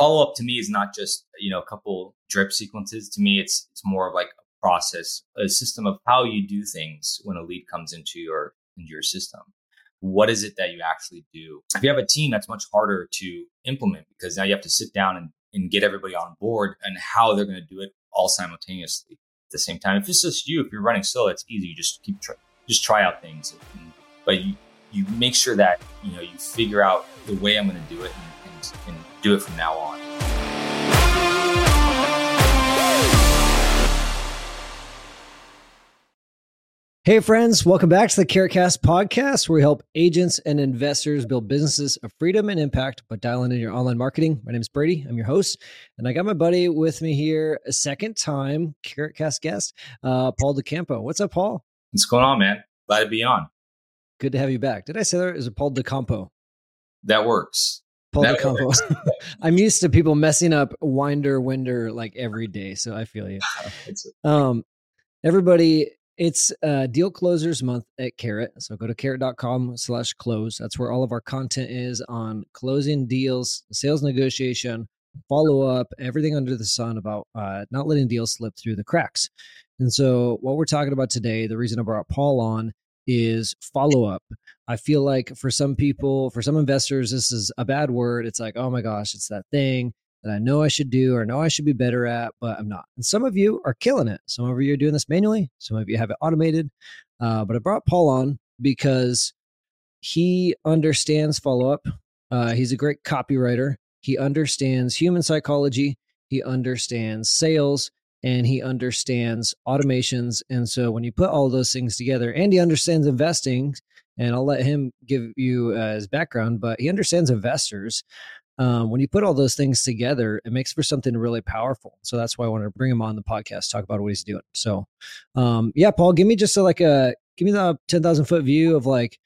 follow up to me is not just you know a couple drip sequences. To me, it's it's more of like a process, a system of how you do things when a lead comes into your into your system. What is it that you actually do? If you have a team, that's much harder to implement because now you have to sit down and, and get everybody on board and how they're going to do it all simultaneously at the same time. If it's just you, if you're running solo, it's easy. You just keep try, just try out things, and, but you you make sure that you know you figure out the way I'm going to do it and, and, and do it from now on. Hey, friends, welcome back to the Carrotcast podcast, where we help agents and investors build businesses of freedom and impact by dialing in your online marketing. My name is Brady. I'm your host, and I got my buddy with me here, a second time Carrotcast guest, uh, Paul DeCampo. What's up, Paul? What's going on, man? Glad to be on. Good to have you back. Did I say that? Is it Paul DeCampo? That works. Paul works. I'm used to people messing up Winder Winder like every day, so I feel you. Um, everybody, it's uh, deal closers month at Carrot. So go to carrot.com slash close. That's where all of our content is on closing deals, sales negotiation, follow up, everything under the sun about uh, not letting deals slip through the cracks. And so, what we're talking about today, the reason I brought Paul on is follow up. I feel like for some people, for some investors, this is a bad word. It's like, oh my gosh, it's that thing that I know I should do or know I should be better at, but I'm not. And some of you are killing it. Some of you are doing this manually. Some of you have it automated. Uh, but I brought Paul on because he understands follow up. Uh, he's a great copywriter. He understands human psychology. He understands sales and he understands automations. And so when you put all those things together, and he understands investing, and I'll let him give you uh, his background, but he understands investors um, when you put all those things together, it makes for something really powerful. So that's why I wanted to bring him on the podcast, talk about what he's doing. So, um, yeah, Paul, give me just a, like a give me the ten thousand foot view of like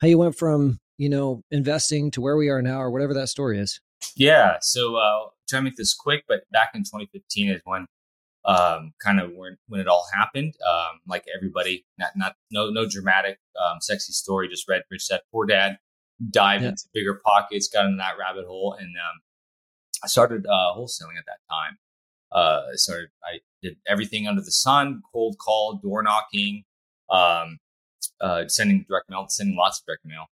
how you went from you know investing to where we are now, or whatever that story is. Yeah. So uh, try to make this quick, but back in 2015 is when um, kind of when, when it all happened. Um, like everybody, not not no no dramatic, um, sexy story. Just read Rich Dad Poor Dad, dived Yeah. into BiggerPockets, got in that rabbit hole, and um, I started uh, wholesaling at that time. Uh, I started. I did everything under the sun: cold call, door knocking, um, uh, sending direct mail, sending lots of direct mail,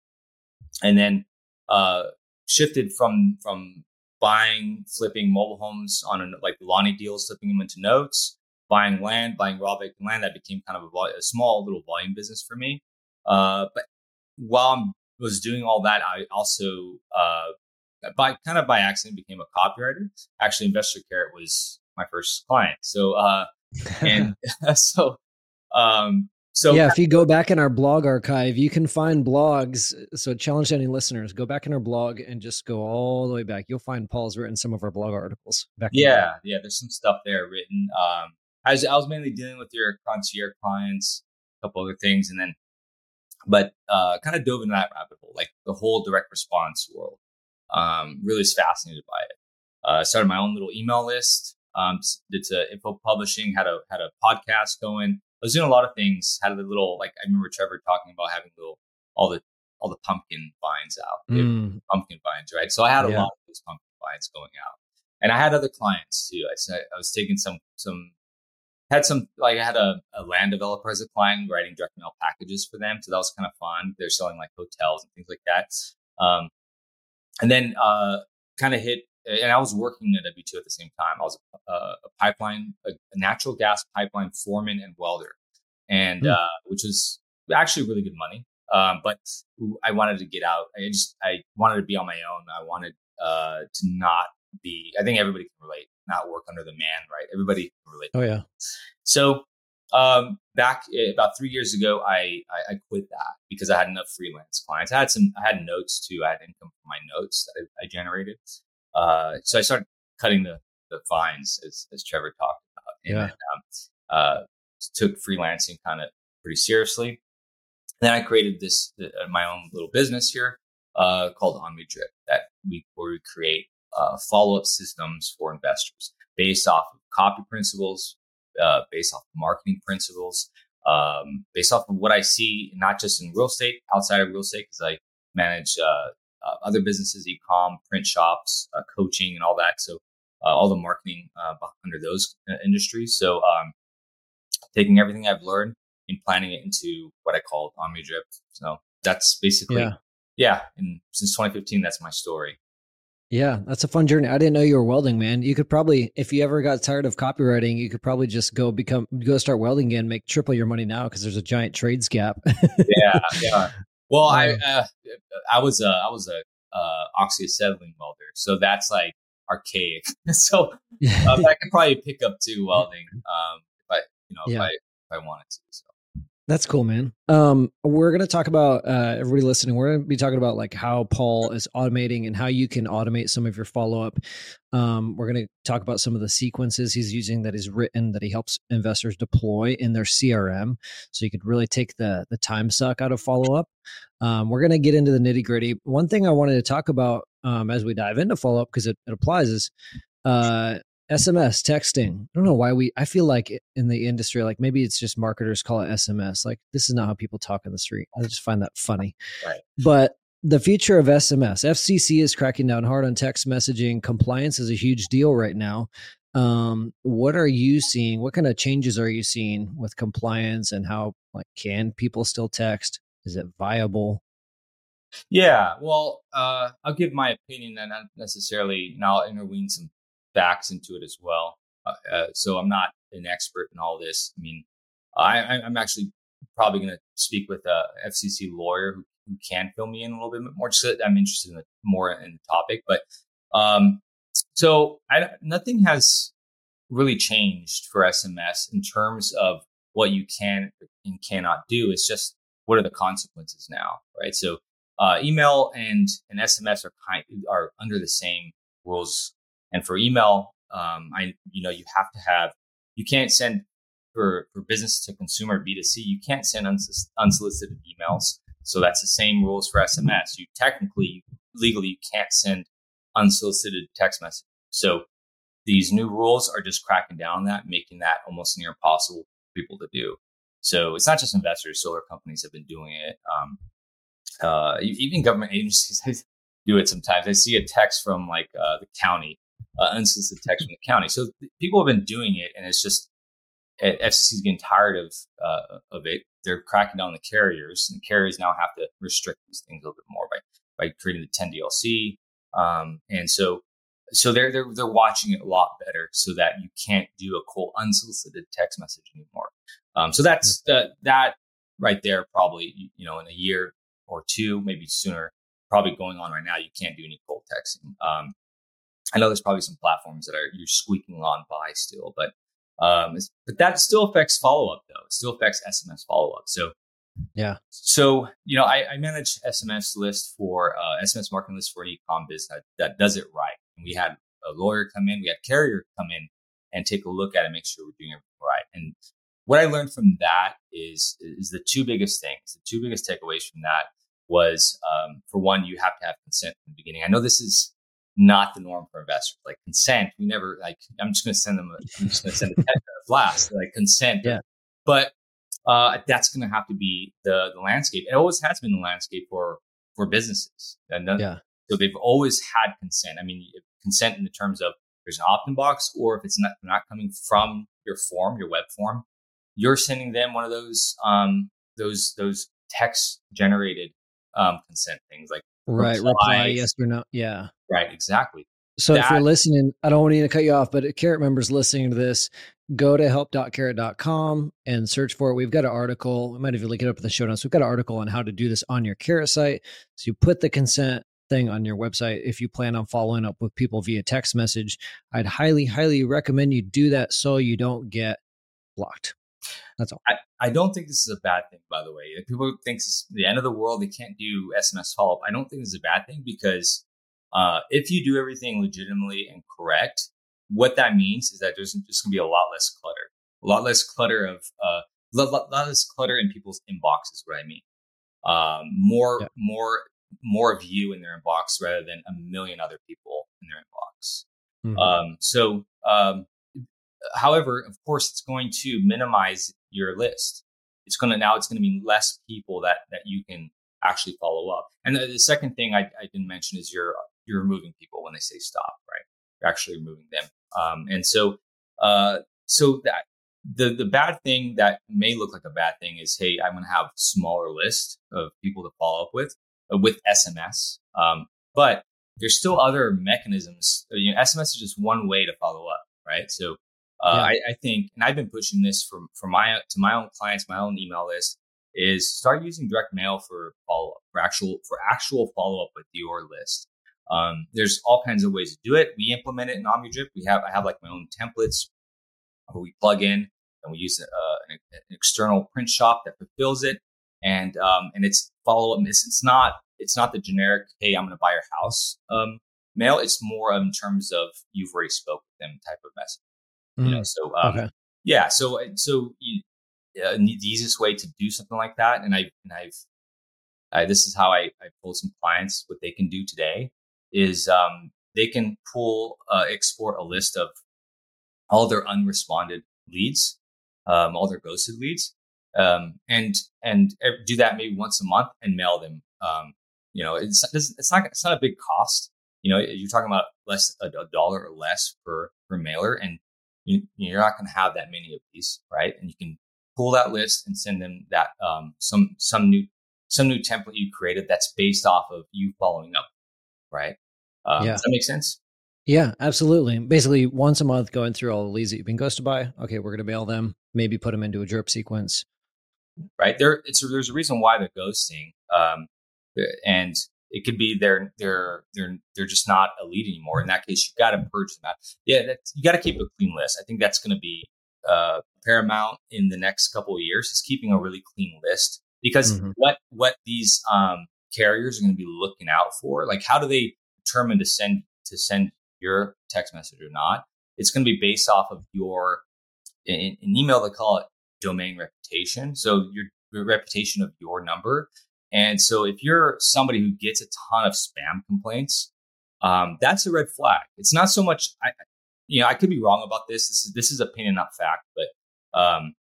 and then uh, shifted from from buying, flipping mobile homes on a, like Lonnie deals, flipping them into notes, buying land, buying raw vacant land. That became kind of a, vol- a small little volume business for me. Uh, but while I was doing all that, I also uh, by kind of by accident became a copywriter. Actually, Investor Carrot was my first client. So uh, and so um, so yeah, if you go back in our blog archive, you can find blogs. So challenge any listeners, go back in our blog and just go all the way back. You'll find Paul's written some of our blog articles back. the. Yeah, yeah. There's some stuff there written. Um, I was I was mainly dealing with your concierge clients, a couple other things, and then, but uh, kind of dove into that rabbit hole, like the whole direct response world. Um, really was fascinated by it. Uh, started my own little email list. Um, did some info publishing. Had a had a podcast going. Was doing a lot of things. Had a little like I remember Trevor talking about having little all the all the pumpkin vines out. Mm, pumpkin vines, right? So I had a Yeah. lot of those pumpkin vines going out, and I had other clients too. I said I was taking some some had some like I had a, a land developer as a client writing direct mail packages for them, so that was kind of fun. They're selling like hotels and things like that. Um, and then uh, kind of hit, and I was working at W two at the same time. I was a, a pipeline, a, natural gas pipeline foreman and welder, and Hmm. uh, which was actually really good money. Um, but I wanted to get out. I just I wanted to be on my own. I wanted uh, to not be. I think everybody can relate. Not work under the man, right? Everybody can relate. oh yeah. So um, back eh, about three years ago, I, I I quit that because I had enough freelance clients. I had some. I had notes too. I had income from my notes that I, I generated. Uh, so I started cutting the the fines as as Trevor talked about. And Yeah. then, um, uh, took freelancing kind of pretty seriously. And Then I created this uh, my own little business here uh, called Drip, that we where we create uh, follow up systems for investors based off of copy principles, uh, based off of marketing principles, um, based off of what I see, not just in real estate, outside of real estate, because I manage uh, other businesses, e-com, print shops, uh, coaching, and all that. So uh, all the marketing uh, under those uh, industries. So um, taking everything I've learned and planning it into what I call OmniDrip. So that's basically yeah. yeah. And since 2015, that's my story. Yeah, that's a fun journey. I didn't know you were welding, man. You could probably, if you ever got tired of copywriting, you could probably just go become, go start welding again, make triple your money now because there's a giant trades gap. yeah, yeah. Well, I, uh, I was a, I was a uh, oxyacetylene welder, so that's like archaic. so um, I could probably pick up to welding, um, if I, you know, yeah. if I, if I wanted to. So. That's cool, man. Um, we're going to talk about uh, everybody listening. We're going to be talking about like how Paul is automating and how you can automate some of your follow up. Um, we're going to talk about some of the sequences he's using that he's written that he helps investors deploy in their CRM, so you could really take the the time suck out of follow up. Um, we're going to get into the nitty gritty. One thing I wanted to talk about um, as we dive into follow up because it, it applies is uh, SMS texting. I don't know why we. I feel like in the industry, like maybe it's just marketers call it SMS. Like this is not how people talk in the street. I just find that funny. Right. But the future of SMS, FCC is cracking down hard on text messaging. Compliance is a huge deal right now. Um, what are you seeing? What kind of changes are you seeing with compliance and how like can people still text? Is it viable? Yeah, well, uh, I'll give my opinion and not necessarily, and I'll intervene some facts into it as well. Uh, uh, so I'm not an expert in all this. I mean, I, am actually probably going to speak with a FCC lawyer who, who, can fill me in a little bit more. Just I'm interested in the, more in the topic, but um, so I, nothing has really changed for SMS in terms of what you can and cannot do. It's just what are the consequences now, right? So uh, email and and SMS are kind are under the same rules and for email, um, I you know you have to have you can't send for for business to consumer B 2 C. You can't send uns- unsolicited emails. So that's the same rules for SMS. You technically legally you can't send unsolicited text message. So these new rules are just cracking down on that, making that almost near impossible for people to do. So it's not just investors; solar companies have been doing it. Um, uh, even government agencies do it sometimes. I see a text from like uh, the county uh, unsolicited text from the county. So people have been doing it, and it's just FCC is getting tired of uh, of it. They're cracking down on the carriers, and carriers now have to restrict these things a little bit more by by creating the 10 DLC. Um, and so so they're, they're they're watching it a lot better, so that you can't do a cold unsolicited text message anymore. Um, so that's the, that right there. Probably you know in a year or two, maybe sooner. Probably going on right now. You can't do any cold texting. Um, I know there's probably some platforms that are you're squeaking on by still, but um, but that still affects follow up though. It still affects SMS follow up. So yeah. So you know, I, I manage SMS list for uh, SMS marketing list for an ecom business that, that does it right. And we had a lawyer come in, we had carrier come in and take a look at it, make sure we're doing everything right. And what I learned from that is is the two biggest things. The two biggest takeaways from that was um, for one, you have to have consent from the beginning. I know this is not the norm for investors. Like consent, we never like. I'm just going to send them. A, I'm just going to send a text blast. Like consent, yeah. But uh, that's going to have to be the the landscape. It always has been the landscape for for businesses. And then, yeah. So they've always had consent. I mean, consent in the terms of there's an opt-in box, or if it's not not coming from your form, your web form, you're sending them one of those um those those text generated um consent things like right reply, reply yes or no yeah Right, exactly. So that, if you're listening, I don't want to cut you off, but Carrot members listening to this, go to help.carrot.com and search for it. We've got an article. We might even link it up in the show notes. We've got an article on how to do this on your Carrot site. So you put the consent thing on your website if you plan on following up with people via text message. I'd highly, highly recommend you do that so you don't get blocked. That's all. I, I don't think this is a bad thing, by the way. If people think it's the end of the world, they can't do SMS follow up. I don't think this is a bad thing because uh, if you do everything legitimately and correct, what that means is that there's just going to be a lot less clutter, a lot less clutter of, uh, a lot, lot less clutter in people's inboxes. What I mean, um, more, yeah. more, more of you in their inbox rather than a million other people in their inbox. Mm-hmm. Um, so, um, however, of course, it's going to minimize your list. It's going to now it's going to mean less people that that you can actually follow up. And the, the second thing I, I, didn't mention is you're you're removing people when they say stop, right? You're actually removing them. Um, and so uh, so that the the bad thing that may look like a bad thing is hey, I'm going to have smaller list of people to follow up with uh, with SMS. Um, but there's still other mechanisms. You know, SMS is just one way to follow up, right? So uh, yeah. I, I, think, and I've been pushing this for for my to my own clients, my own email list, is start using direct mail for follow up, for actual for actual follow up with your list. Um, there's all kinds of ways to do it. We implement it in OmniDrip. We have I have like my own templates where we plug in and we use uh, an, an, external print shop that fulfills it, and um, and it's follow up. It's, it's not it's not the generic hey I'm going to buy your house um, mail. It's more in terms of you've already spoke with them type of message. Mm. You know, mm. so um, okay. yeah, so so you, uh, the easiest way to do something like that, and I and I've I, this is how I, I told some clients what they can do today is um, they can pull uh, export a list of all their unresponded leads, um, all their ghosted leads, um, and and do that maybe once a month and mail them. Um, you know, it's it's not it's not a big cost. You know, you're talking about less a, a dollar or less per per mailer, and you, you're not going to have that many of these, right? And you can pull that list and send them that um, some some new some new template you created that's based off of you following up, right? Um, yeah. Does that make sense? Yeah, absolutely. Basically, once a month, going through all the leads that you've been ghosted by. Okay, we're going to mail them. Maybe put them into a drip sequence. Right there, it's there's a reason why they're ghosting, um, and it could be they're they're they're they're just not a lead anymore. In that case, you've got to purge them out. Yeah, you got to keep a clean list. I think that's going to be uh, paramount in the next couple of years. Is keeping a really clean list because mm-hmm. what what these um, carriers are going to be looking out for, like how do they determine to send to send your text message or not? It's going to be based off of your in, in email. They call it domain reputation. So your, reputation of your number and so if you're somebody who gets a ton of spam complaints, um, that's a red flag. It's not so much, I, you know, I could be wrong about this. This is, this is opinion, not fact, but, um,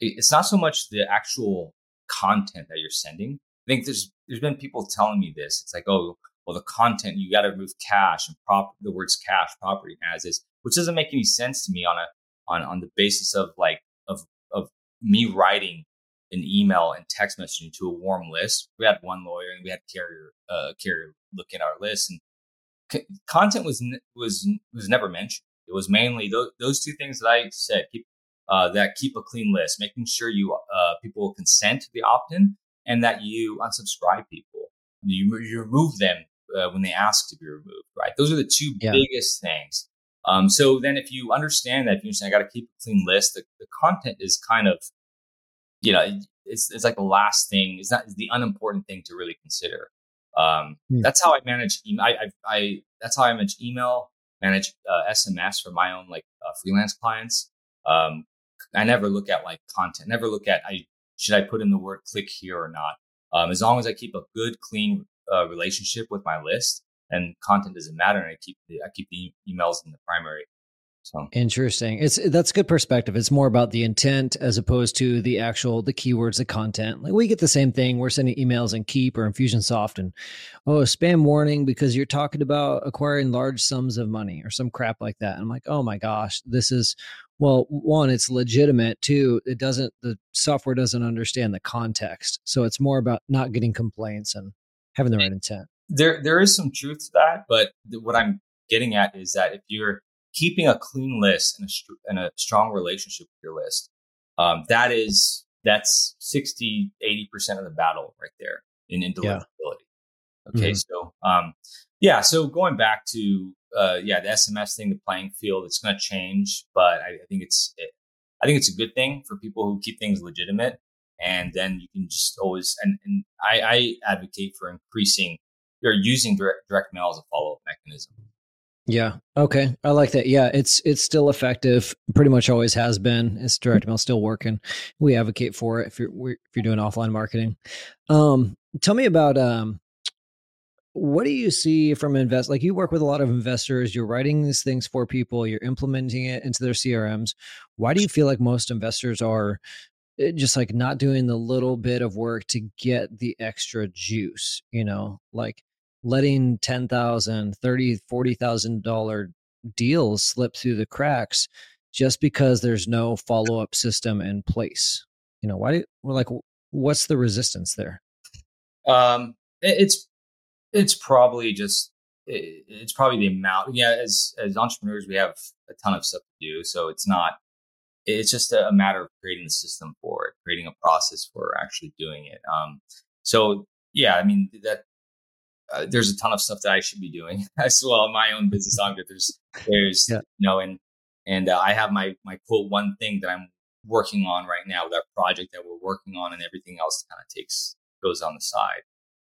it's not so much the actual content that you're sending. I think there's, there's been people telling me this. It's like, oh, well, the content, you got to remove cash and prop the words cash property as is, which doesn't make any sense to me on a, on, on the basis of like, of, of me writing an email and text messaging to a warm list. We had one lawyer and we had carrier uh, carrier look at our list, and c- content was was was never mentioned. It was mainly those, those two things that I said. Keep uh, that keep a clean list, making sure you uh, people consent to the opt-in, and that you unsubscribe people. You, you remove them uh, when they ask to be removed. Right? Those are the two yeah. biggest things. Um, so then, if you understand that, if you understand, I got to keep a clean list. The, the content is kind of you know, it's it's like the last thing. It's not it's the unimportant thing to really consider. Um, mm. That's how I manage. I, I, I that's how I manage email, manage uh, SMS for my own like uh, freelance clients. Um, I never look at like content. Never look at I should I put in the word click here or not. Um, as long as I keep a good, clean uh, relationship with my list, and content doesn't matter, and I keep the, I keep the emails in the primary so interesting. It's that's good perspective. It's more about the intent as opposed to the actual the keywords, the content. Like we get the same thing. We're sending emails in Keap or Infusionsoft, and oh, spam warning because you're talking about acquiring large sums of money or some crap like that. And I'm like, oh my gosh, this is well, one, it's legitimate. Two, it doesn't the software doesn't understand the context, so it's more about not getting complaints and having the right intent. There, there is some truth to that, but what I'm getting at is that if you're keeping a clean list and a, and a strong relationship with your list, um, that is that's 60, 80% of the battle right there in, in deliverability. Yeah. Okay. Mm-hmm. So, um, yeah. So going back to, uh, yeah, the SMS thing, the playing field, it's going to change, but I, I think it's, it, I think it's a good thing for people who keep things legitimate. And then you can just always, and, and I, I advocate for increasing, you're using direct, direct mail as a follow up mechanism. Yeah. Okay. I like that. Yeah, it's it's still effective. Pretty much always has been. It's direct mail still working. We advocate for it if you're if you're doing offline marketing. Um, tell me about um, what do you see from invest? Like you work with a lot of investors. You're writing these things for people. You're implementing it into their CRMs. Why do you feel like most investors are eh, just like not doing the little bit of work to get the extra juice, you know, like letting 10,000, 30, 40,000 dollar deals slip through the cracks just because there's no follow-up system in place. You know, why do we're like what's the resistance there? Um it's it's probably just it's probably the amount. Yeah, as as entrepreneurs, we have a ton of stuff to do, so it's not. It's just a matter of creating the system for it, creating a process for actually doing it. Um, so yeah, I mean that uh, there's a ton of stuff that I should be doing as well. My own business on There's there's yeah. you know, and and uh, I have my my quote one thing that I'm working on right now with our project that we're working on, and everything else kind of takes goes on the side.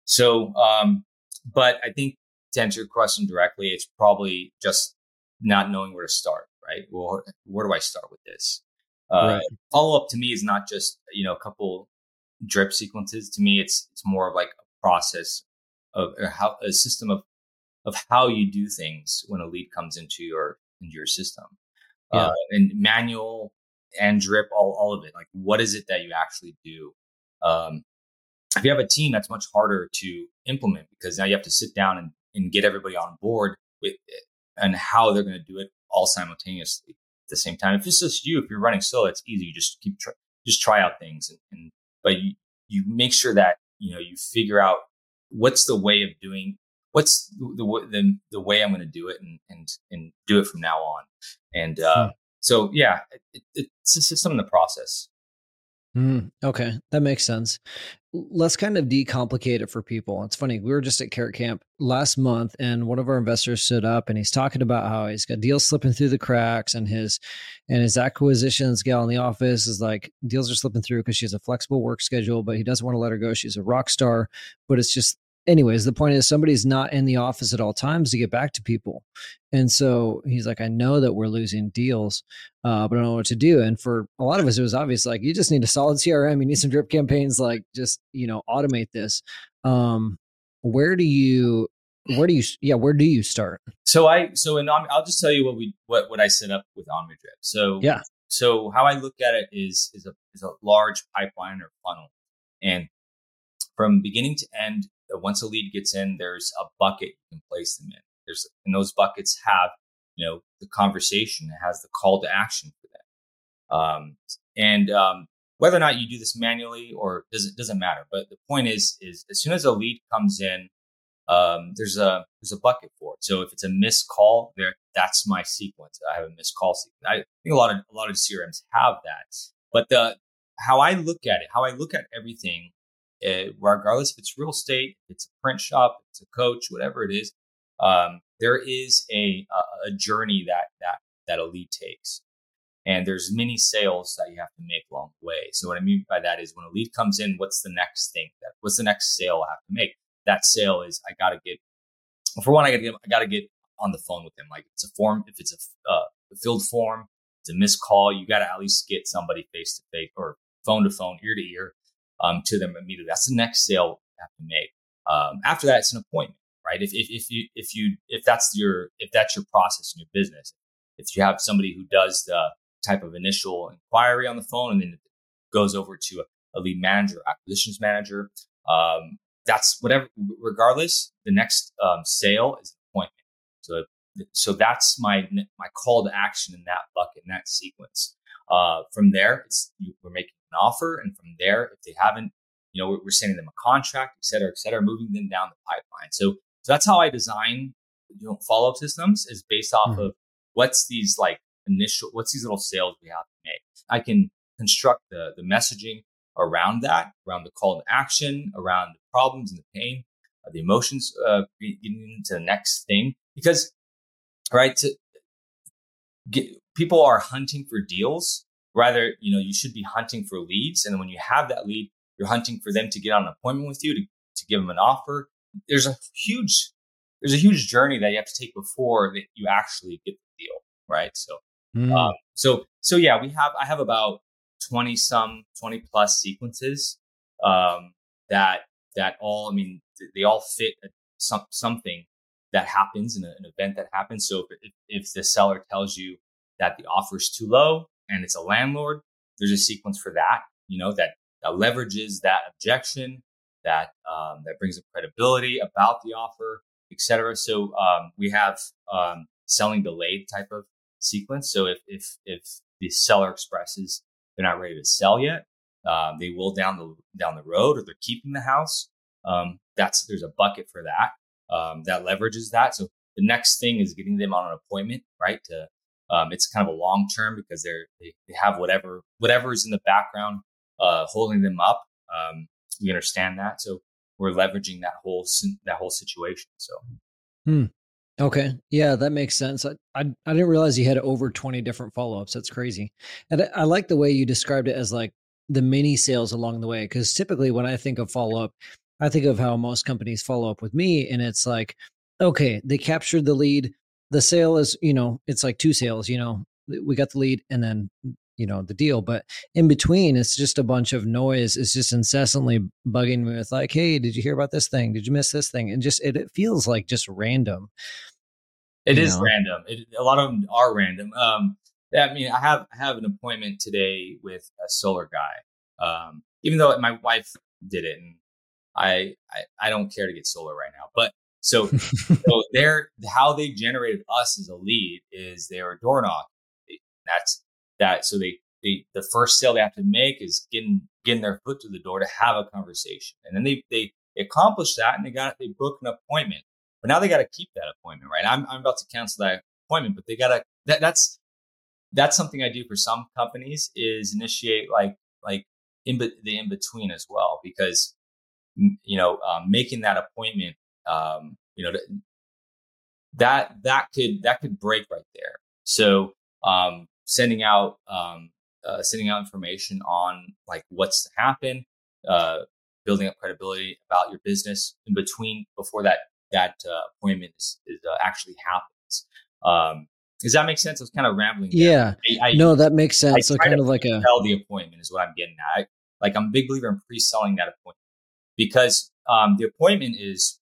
So, um, but I think to answer your question directly, it's probably just not knowing where to start, right? Well, where do I start with this? Uh, right. Follow up to me is not just you know a couple drip sequences. To me, it's it's more of like a process of how a system of of how you do things when a lead comes into your into your system. Yeah. Uh, and manual and drip, all all of it. Like, what is it that you actually do? Um, if you have a team, that's much harder to implement because now you have to sit down and and get everybody on board with it and how they're going to do it all simultaneously at the same time. If it's just you, if you're running solo, it's easy. You just keep try, just try out things, and, and but you you make sure that you know you figure out what's the way of doing what's the the, the way I'm going to do it and and and do it from now on. And uh, hmm. so yeah, it, it, it's a system in the process. Mm, okay, that makes sense. Let's kind of decomplicate it for people. It's funny. We were just at Carrot Camp last month, and one of our investors stood up and he's talking about how he's got deals slipping through the cracks, and his and his acquisitions gal in the office is like deals are slipping through because she has a flexible work schedule, but he doesn't want to let her go. She's a rock star, but it's just anyways, the point is somebody's not in the office at all times to get back to people. And so he's like, I know that we're losing deals, uh, but I don't know what to do. And for a lot of us, it was obvious like you just need a solid CRM, you need some drip campaigns, like just, you know, automate this. Um, where do you where do you yeah where do you start so i so in i'll just tell you what we what what i set up with omnidrip so yeah so how i look at it is is a is a large pipeline or funnel and from beginning to end once a lead gets in, there's a bucket you can place them in. There's and those buckets have you know the conversation. It has the call to action for them. Um, and um, whether or not you do this manually or doesn't doesn't matter. But the point is is as soon as a lead comes in, um, there's a there's a bucket for it. So if it's a missed call, there that's my sequence. I have a missed call sequence. I think a lot of a lot of CRMs have that. But the how I look at it, how I look at everything uh, regardless if it's real estate, it's a print shop, it's a coach, whatever it is, um, there is a, a journey that that that a lead takes, and there's many sales that you have to make along the way. So what I mean by that is when a lead comes in, what's the next thing? That what's the next sale I have to make? That sale is I got to get. For one, I got to get I got to get on the phone with them. Like it's a form, if it's a, uh, a filled form, it's a missed call. You got to at least get somebody face to face or phone to phone, ear to ear um, to them immediately. That's the next sale you have to make. Um, after that, it's an appointment, right? If, if, if you, if you, if that's your, if that's your process in your business, if you have somebody who does the type of initial inquiry on the phone and then it goes over to a, a lead manager, acquisitions manager, um, that's whatever, regardless, the next um, sale is an appointment. So, so that's my, my call to action in that bucket, in that sequence. Uh, from there, it's, you, we're making an offer. And from there, if they haven't, you know, we're sending them a contract, et cetera, et cetera, moving them down the pipeline. So, so that's how I design, you know, follow up systems is based off mm-hmm. of what's these like initial, what's these little sales we have to make. I can construct the, the messaging around that, around the call to action, around the problems and the pain, uh, the emotions, uh, getting into the next thing. Because, right, to get, people are hunting for deals Rather, you know, you should be hunting for leads. And when you have that lead, you're hunting for them to get on an appointment with you to, to give them an offer. There's a huge, there's a huge journey that you have to take before that you actually get the deal. Right. So, mm. um, so, so yeah, we have, I have about 20 some, 20 plus sequences, um, that, that all, I mean, they all fit some, something that happens in an event that happens. So if, if the seller tells you that the offer is too low, and it's a landlord, there's a sequence for that. you know that, that leverages that objection, that um, that brings up credibility about the offer, etc. So um, we have um, selling delayed type of sequence. So if if if the seller expresses they're not ready to sell yet, um, they will down the down the road, or they're keeping the house. Um, that's there's a bucket for that um, that leverages that. So the next thing is getting them on an appointment, right? To um, it's kind of a long term because they're they, they, have whatever whatever is in the background uh, holding them up. Um, we understand that, so we're leveraging that whole that whole situation. So. Hmm. Okay. Yeah, that makes sense. I, I, I didn't realize you had over 20 different follow ups. That's crazy. And I, I, like the way you described it as like the mini sales along the way. Cause typically when I think of follow up, I think of how most companies follow up with me. And it's like, okay, they captured the lead. The sale is, you know, it's like two sales, you know, we got the lead and then you know the deal but in between it's just a bunch of noise it's just incessantly bugging me with like hey did you hear about this thing did you miss this thing and just it, it feels like just random It is know? random it, a lot of them are random um i mean i have i have an appointment today with a solar guy um even though my wife did it and I, I, I don't care to get solar right now, but so, so they're how they generated us as a lead is they were door knock. That's that. So they, they, the first sale they have to make is getting, getting their foot to the door to have a conversation. And then they, they accomplished that and they got, they booked an appointment, but now they got to keep that appointment, right? I'm, I'm about to cancel that appointment, but they got to, that, that's, that's something I do for some companies is initiate like, like in be, the in between as well, because, you know, um, making that appointment, um, you know, that, that could, that could break right there. So, um, sending out um, uh, sending out information on like what's to happen, uh, building up credibility about your business in between before that that uh, appointment is, is uh, actually happens. Um, does that make sense? I was kind of rambling. There. Yeah, I, I, no, that makes sense. so kind of like a sell the appointment is what I'm getting at. I, like I'm a big believer in pre-selling that appointment because um, the appointment is,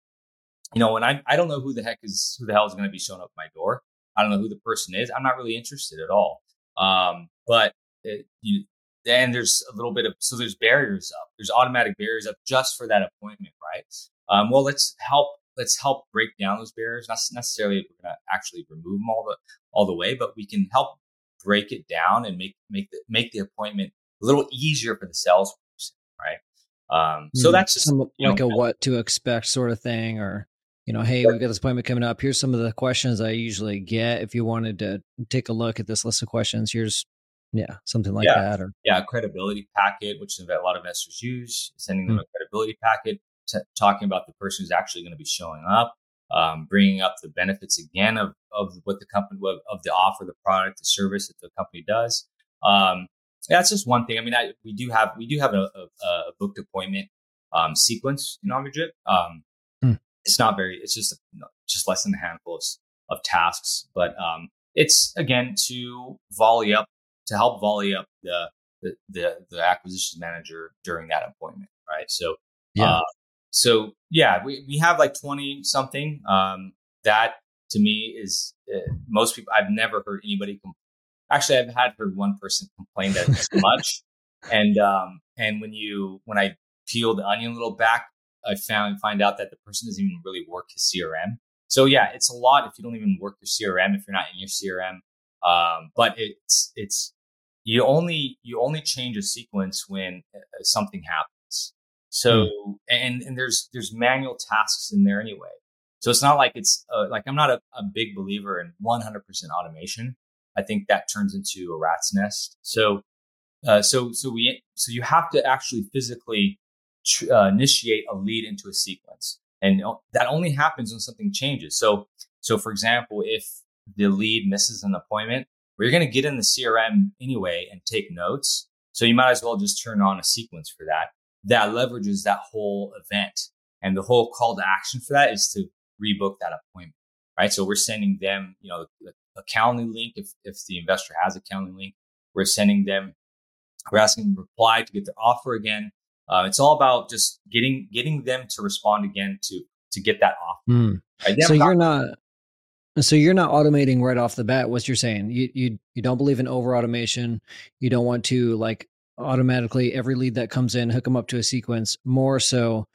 you know, when I I don't know who the heck is who the hell is going to be showing up my door. I don't know who the person is. I'm not really interested at all. Um, but it, you, and there's a little bit of so there's barriers up. There's automatic barriers up just for that appointment, right? Um, well, let's help let's help break down those barriers. Not necessarily we're going to actually remove them all the all the way, but we can help break it down and make make the make the appointment a little easier for the salesperson, right? Um, so mm, that's just Some, you know, like a what to expect sort of thing, or you know, hey, we've got this appointment coming up. Here's some of the questions I usually get. If you wanted to take a look at this list of questions, here's yeah, something like yeah. that. Or yeah, a credibility packet, which a lot of investors use, sending them mm-hmm. a credibility packet, t- talking about the person who's actually going to be showing up, um, bringing up the benefits again of of what the company of, of the offer, the product, the service that the company does. Um, that's just one thing. I mean, I, we do have we do have a, a, a booked appointment um, sequence in OmniDrip. Um, it's not very it's just just less than a handful of, of tasks. But um, it's again to volley up to help volley up the the the, the acquisitions manager during that appointment right? So yeah. uh, so yeah we, we have like 20 something um, that to me is uh, most people i've never heard anybody actually i've had heard one person complain that it's much and um and when you when i peel the onion a little back I found find out that the person doesn't even really work his CRM. So yeah, it's a lot if you don't even work your CRM if you're not in your CRM. Um, but it's it's you only you only change a sequence when uh, something happens. So mm. and and there's there's manual tasks in there anyway. So it's not like it's uh, like I'm not a, a big believer in 100% automation. I think that turns into a rat's nest. So uh, so so we so you have to actually physically uh, initiate a lead into a sequence. And that only happens when something changes. So, so for example, if the lead misses an appointment, we're going to get in the CRM anyway and take notes. So you might as well just turn on a sequence for that. That leverages that whole event. And the whole call to action for that is to rebook that appointment, right? So we're sending them, you know, a Calendly link. If, if the investor has a Calendly link, we're sending them, we're asking them to reply to get their offer again. Uh, it's all about just getting getting them to respond again to to get that off. Mm. Right? So you're not so you're not automating right off the bat. What you're saying, you you you don't believe in over automation. You don't want to like automatically every lead that comes in, hook them up to a sequence. More so,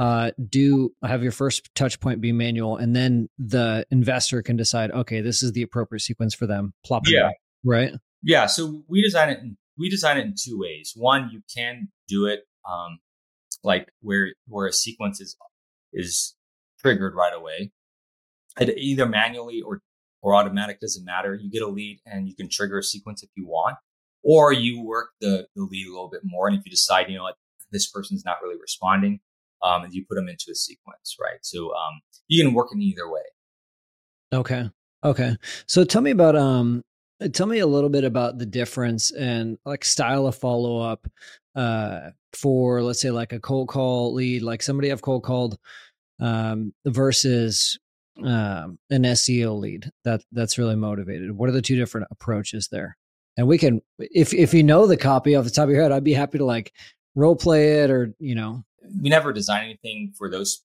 uh, do have your first touch point be manual, and then the investor can decide, okay, this is the appropriate sequence for them. Plop it Yeah. back, right? Yeah, so we design it. In, we design it in two ways. One, you can do it um, like where where a sequence is is triggered right away, it either manually or or automatic doesn't matter. You get a lead and you can trigger a sequence if you want, or you work the the lead a little bit more. And if you decide, you know what, this person's not really responding, um, and you put them into a sequence, right? So um, you can work in either way. Okay. Okay. So tell me about um tell me a little bit about the difference and like style of follow up uh for let's say like a cold call lead like somebody I've cold called um versus um an SEO lead that that's really motivated. What are the two different approaches there? And we can if if you know the copy off the top of your head, I'd be happy to like role play it or you know we never design anything for those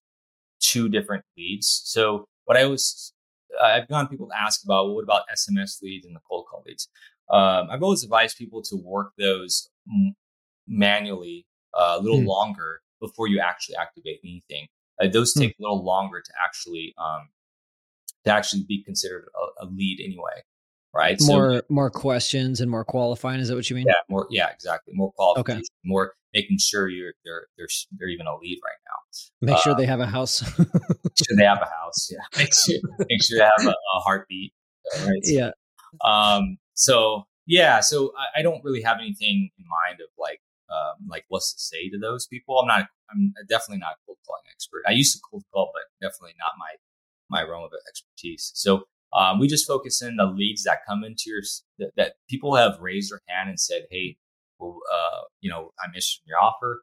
two different leads. So what I always I've gotten people to ask about, well, what about SMS leads and the cold call leads? Um, I've always advised people to work those m- manually uh, a little Hmm. longer before you actually activate anything. Uh, those Hmm. take a little longer to actually um, to actually be considered a, a lead anyway, right? more more questions and more qualifying. Is that what you mean? yeah, more yeah, exactly, more qualification, more making sure you're they're they're they're even a lead right now. Make sure Uh, they have a house. Make sure they have a house. Yeah. Make sure, make sure they have a, a heartbeat. Right. yeah. Um, so yeah, so I, I don't really have anything in mind of like, um, like what's to say to those people. I'm not, I'm definitely not a cold calling expert. I used to cold call, but definitely not my, my realm of expertise. So, um, we just focus in the leads that come into your, that, that people have raised their hand and said, Hey, well, uh, you know, I'm interested in your offer.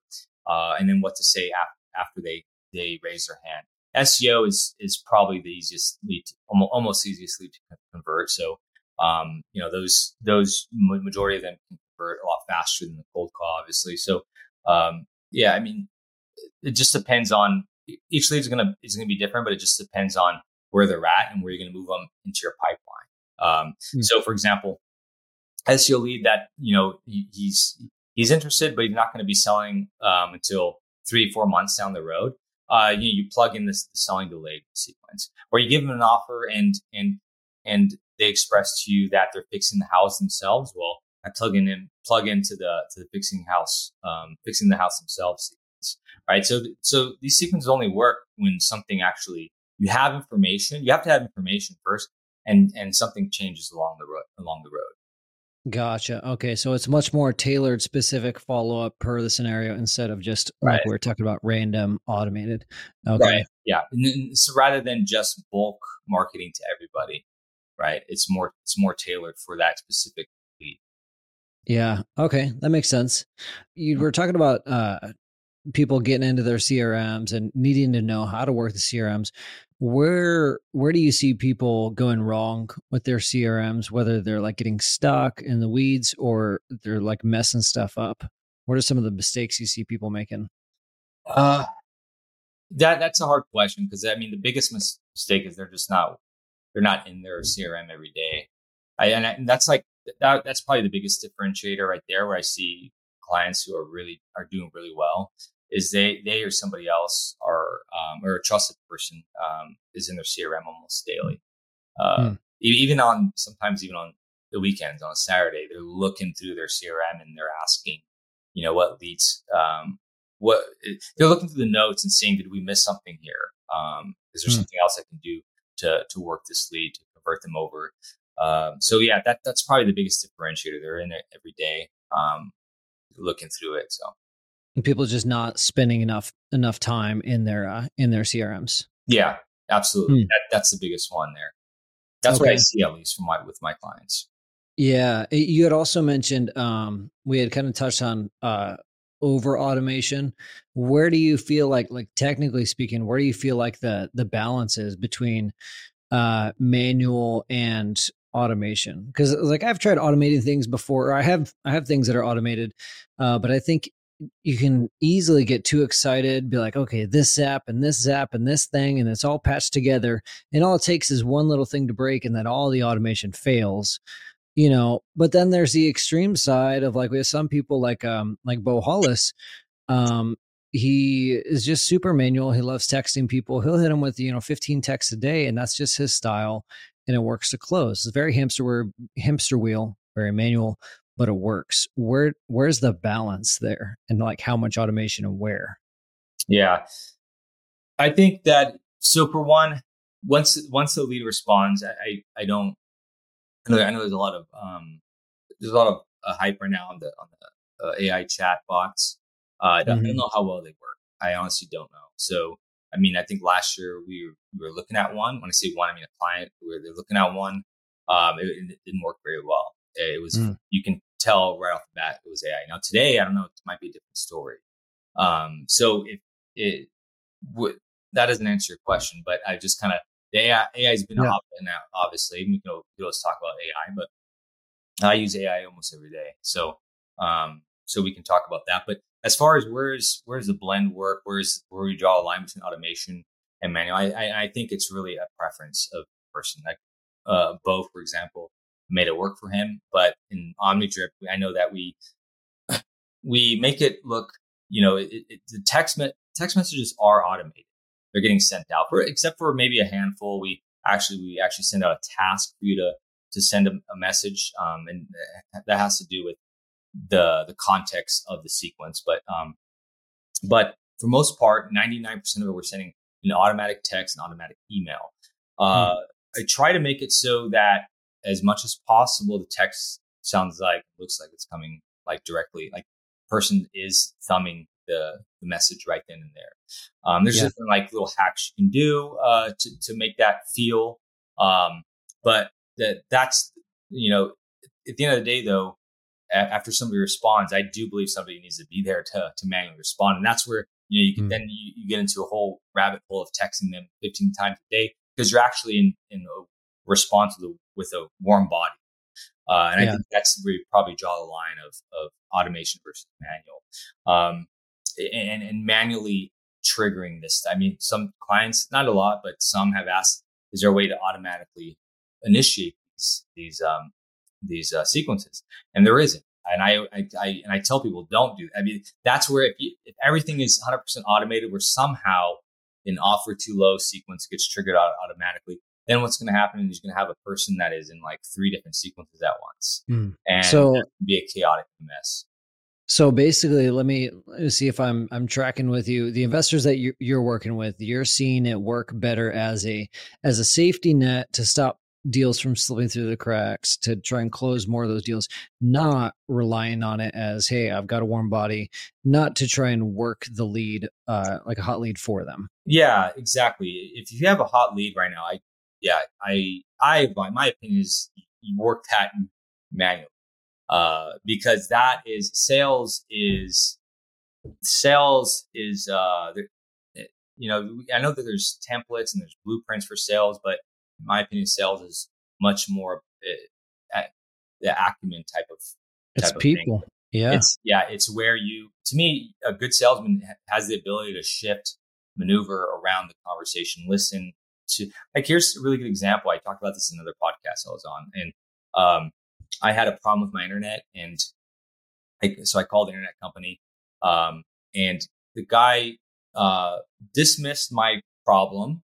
Uh, and then what to say after, after they, they raise their hand. SEO is is probably the easiest lead, to, almost, easiest lead to convert. So, um, you know, those those majority of them convert a lot faster than the cold call, obviously. So, um, yeah, I mean, it just depends on each lead is gonna is gonna be different, but it just depends on where they're at and where you're gonna move them into your pipeline. Um, Hmm. So, for example, SEO lead that you know he, he's he's interested, but he's not going to be selling um, until three four months down the road. Uh, you you plug in this selling delayed sequence, or you give them an offer and and and they express to you that they're fixing the house themselves. Well, I plug in and plug into the to the fixing house, um, fixing the house themselves sequence, right? So so these sequences only work when something actually you have information. You have to have information first, and and something changes along the road along the road. Gotcha. Okay. So it's much more tailored, specific follow up per the scenario instead of just like we are talking about random automated. Okay. Right. Yeah. Then, so rather than just bulk marketing to everybody, right? It's more it's more tailored for that specific lead. Yeah. Okay. That makes sense. You were talking about uh, people getting into their CRMs and needing to know how to work the CRMs. Where where do you see people going wrong with their CRMs? Whether they're like getting stuck in the weeds or they're like messing stuff up. What are some of the mistakes you see people making? Uh that that's a hard question because I mean the biggest mis- mistake is they're just not they're not in their CRM every day. I and, I, and that's like that that's probably the biggest differentiator right there where I see clients who are really are doing really well is they they or somebody else are um, or a trusted person um, is in their CRM almost daily. Uh, e- Even on sometimes even on the weekends on a Saturday, they're looking through their CRM and they're asking, you know, what leads, um, what they're looking through the notes and seeing, did we miss something here? Um, is there Hmm. something else I can do to to work this lead to convert them over? Um, so yeah, that that's probably the biggest differentiator. They're in it every day, um, looking through it. So And people just not spending enough enough time in their uh, in their CRMs. yeah, absolutely. Hmm. That, that's the biggest one there. That's what I see at least from my with my clients. Yeah, you had also mentioned um, we had kind of touched on uh, over automation. Where do you feel like, like technically speaking, where do you feel like the the balance is between uh, manual and automation? Because like I've tried automating things before. Or I have I have things that are automated, uh, but I think you can easily get too excited, be like, okay, this app and this app and this thing, and it's all patched together, and all it takes is one little thing to break, and then all the automation fails you know, but then there's the extreme side of like we have some people like um like Bo Hollis. Um, he is just super manual. He loves texting people. He'll hit them with, you know, 15 texts a day, and that's just his style. And it works to close. It's very hamster hamster wheel, very manual, but it works. Where where's the balance there? And like how much automation and where? Yeah. I think that so for one, once once the lead responds, I I don't I know, I know there's a lot of um there's a lot of uh, hype right now on the on the uh, AI chat bots. Uh, I, don't, mm-hmm. I don't know how well they work. I honestly don't know. So I mean, I think last year we were, we were looking at one. When I say one, I mean a client where they're looking at one. Um, it, it, didn't work very well. It was mm. you can tell right off the bat it was AI. Now today, I don't know, it might be a different story. Um, so if it would that doesn't answer your question, but I just kind of the AI, has been yeah. out. Obviously, we can let's talk about AI, but I use AI almost every day, so um, so we can talk about that. But as far as where's where's the blend work, where's where we draw a line between automation and manual, I, I, I think it's really a preference of person. Like uh, Bo, for example, made it work for him, but in OmniDrip, I know that we we make it look, you know, it, it, the text me- text messages are automated they're getting sent out for except for maybe a handful. We actually we actually send out a task for you to to send a, a message, um, and that has to do with the the context of the sequence. But um, but for most part, ninety nine percent of it we're sending an automatic text and automatic email. Uh, hmm. I try to make it so that as much as possible, the text sounds like looks like it's coming like directly, like person is thumbing the, the message right then and there. Um, there's yeah. different like little hacks you can do uh, to to make that feel. Um, but that that's you know at the end of the day though, a- after somebody responds, I do believe somebody needs to be there to to manually respond, and that's where you know you can mm. then you, you, get into a whole rabbit hole of texting them 15 times a day because you're actually in in a response with a, with a warm body. Uh, and yeah. I think that's where you probably draw the line of, of automation versus manual. Um, and, and manually triggering this. I mean, some clients, not a lot, but some have asked, is there a way to automatically initiate these, these, um, these uh, sequences? And there isn't. And I, I, I, and I tell people don't do. That. I mean, that's where if, you, if everything is 100% automated, where somehow an offer too low sequence gets triggered out automatically, then what's going to happen is you're going to have a person that is in like three different sequences at once, mm. and so be a chaotic mess. So basically, let me, let me see if I'm I'm tracking with you. The investors that you're, you're working with, you're seeing it work better as a as a safety net to stop deals from slipping through the cracks to try and close more of those deals, not relying on it as, hey, I've got a warm body, not to try and work the lead uh, like a hot lead for them. Yeah, exactly. If you have a hot lead right now, I yeah, I I my opinion is you work that manually uh, because that is sales is sales is uh, eh, you know I know that there's templates and there's blueprints for sales, but in my opinion, sales is much more uh, the acumen type of type it's of people. Thing. Yeah, it's yeah, it's where you to me a good salesman has the ability to shift, maneuver around the conversation, listen to like here's a really good example. I talked about this in another podcast I was on, and um, I had a problem with my internet, and I, so I called the internet company, um, and the guy uh, dismissed my problem,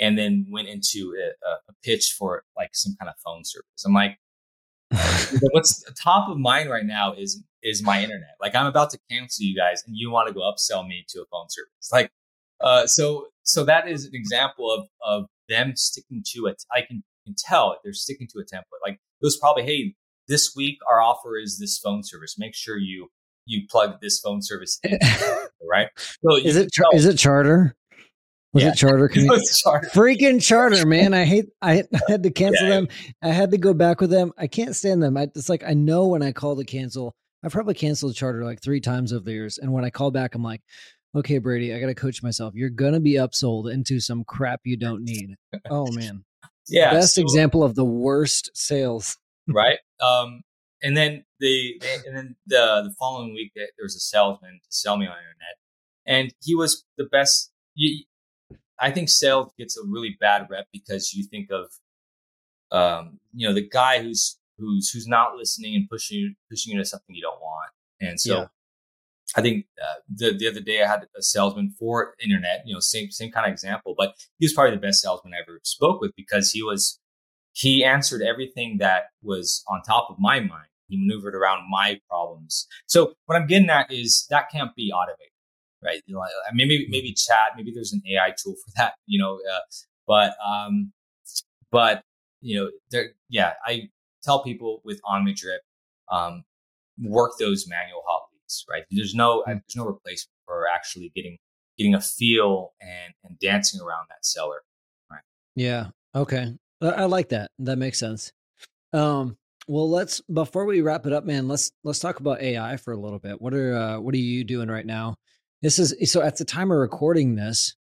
and then went into a, a, pitch for like some kind of phone service. I'm like, what's top of mind right now is is my internet. Like I'm about to cancel you guys, and you want to go upsell me to a phone service. Like, uh, so so that is an example of of them sticking to it. I can can tell they're sticking to a template. Like it was probably, hey, this week our offer is this phone service. Make sure you you plug this phone service in, right? So is it char- is it charter? Was yeah. it charter? It charter. Freaking charter, man! I hate. I had to cancel yeah. them. I had to go back with them. I can't stand them. I, it's like I know when I call to cancel. I've probably canceled charter like three times over the years, and when I call back, I'm like, "Okay, Brady, I got to coach myself. You're gonna be upsold into some crap you don't need." Oh man, yeah. Best so, example of the worst sales right? Um, and then the and then the the following week there was a salesman to sell me on internet, and he was the best. You, I think sales gets a really bad rep because you think of, um, you know, the guy who's who's who's not listening and pushing you pushing you to something you don't want. And so Yeah. I think uh, the the other day I had a salesman for internet, you know, same same kind of example, but he was probably the best salesman I ever spoke with because he was he answered everything that was on top of my mind. He maneuvered around my problems. So what I'm getting at is that can't be automated, right? You know, maybe maybe chat, maybe there's an AI tool for that, you know, uh, but um, but you know, there, yeah, I tell people with On OmniDrip, um, work those manual hot right? There's no, Mm. there's no replacement for actually getting, getting a feel and, and dancing around that seller. Right? Yeah. Okay. I, I like that. That makes sense. Um, well, let's before we wrap it up, man. Let's let's talk about AI for a little bit. What are uh, what are you doing right now? This is so at the time of recording this,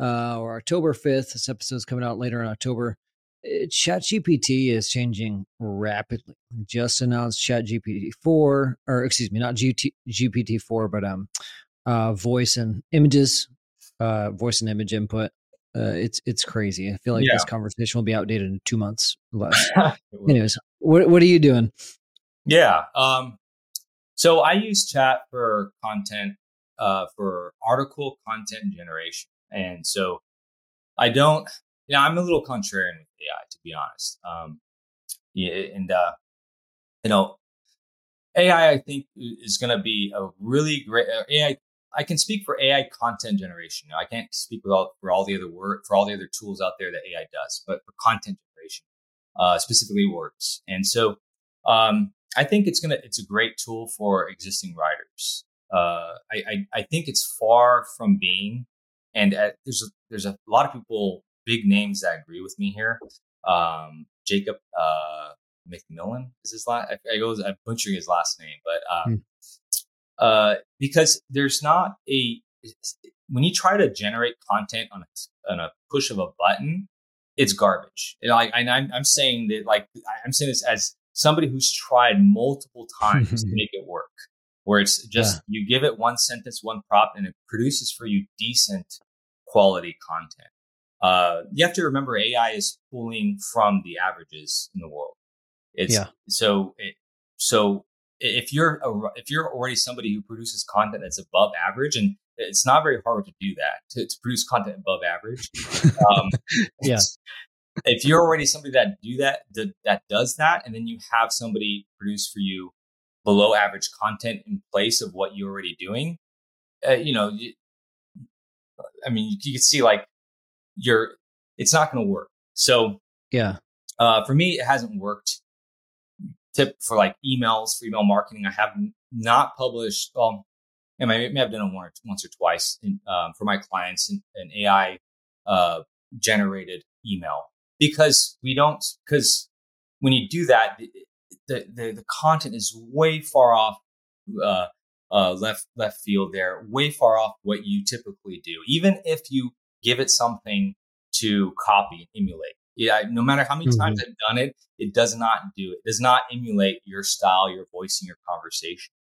uh, or October fifth. This episode's coming out later in October. ChatGPT is changing rapidly. Just announced ChatGPT four, or excuse me, not GT, GPT four, but um, uh, voice and images, uh, voice and image input. Uh, it's it's crazy. I feel like Yeah. this conversation will be outdated in two months less. Anyways, what what are you doing? Yeah. Um, so I use chat for content, uh, for article content generation. And so I don't, you know, I'm a little contrarian with AI, to be honest. Um, yeah, and, uh, you know, AI, I think is going to be a really great uh, AI. I can speak for AI content generation. I can't speak for all the other word, for all the other tools out there that AI does, but for content generation, uh, specifically words. And so, um, I think it's gonna it's a great tool for existing writers. Uh, I, I I think it's far from being, and uh there's a, there's a lot of people, big names that agree with me here. Um, Jacob uh, McMillan is his last. I, I goes I'm butchering his last name, but uh, Hmm. uh, because there's not a when you try to generate content on a on a push of a button, it's garbage. And I, and I'm, I'm saying that like I'm saying this as somebody who's tried multiple times to make it work. Where it's just you give it one sentence, one prompt, and it produces for you decent quality content. Uh, you have to remember AI is pulling from the averages in the world. It's Yeah. so it, so if you're a, if you're already somebody who produces content that's above average, and it's not very hard to do that to, to produce content above average. Um, Yeah. If you're already somebody that do that, that that does that, and then you have somebody produce for you below average content in place of what you're already doing, uh, you know, you, I mean, you, you can see like you're, it's not going to work. So Yeah. uh, for me, it hasn't worked. Tip for like emails, for email marketing, I have not published. Well, and I may, have done it one or, once or twice in, um, for my clients in, an AI uh, generated email because we don't because when you do that, the, the the the content is way far off uh, uh, left left field there, way far off what you typically do. Even if you give it something to copy and emulate, yeah, no matter how many times I've done it, it does not do it. Does not emulate your style, your voice, and your conversation.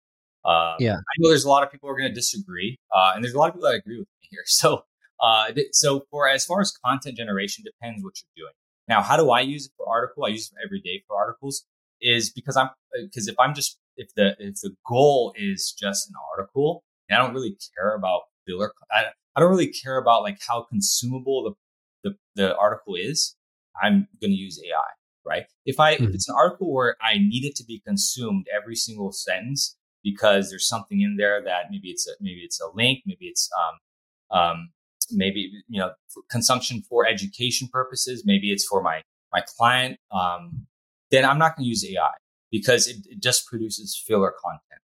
Uh, Yeah. I know there's a lot of people who are going to disagree, uh, and there's a lot of people that agree with me here. So, uh, th- so for as far as content generation, depends what you're doing. Now, how do I use it for article? I use it every day for articles. Is because I'm because if I'm just if the if the goal is just an article, and I don't really care about filler. I, I don't really care about like how consumable the the, the article is. I'm going to use AI, right? If I if Mhm. it's an article where I need it to be consumed every single sentence because there's something in there that maybe it's a maybe it's a link, maybe it's um um maybe you know for consumption for education purposes, maybe it's for my my client. Um, then I'm not going to use AI because it, it just produces filler content.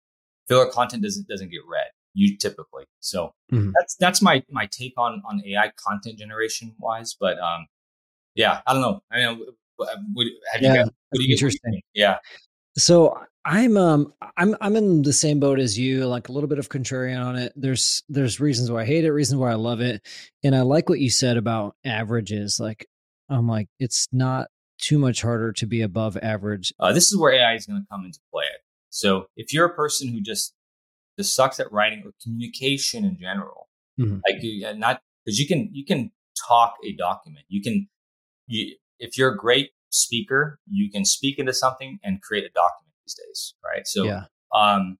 Filler content doesn't doesn't get read you typically. So Mhm. that's that's my my take on on AI content generation wise. But um, yeah, I don't know. I know. What, have you Yeah, guys, what do you interesting. Yeah. So I'm um I'm I'm in the same boat as you, like a little bit of contrarian on it. There's there's reasons why I hate it, reasons why I love it. And I like what you said about averages. Like I'm like, it's not too much harder to be above average. Uh, this is where AI is going to come into play. So if you're a person who just just sucks at writing or communication in general, Mhm. like you, not because you can you can talk a document. You can you if you're a great speaker. You can speak into something and create a document these days, right? So, yeah. um,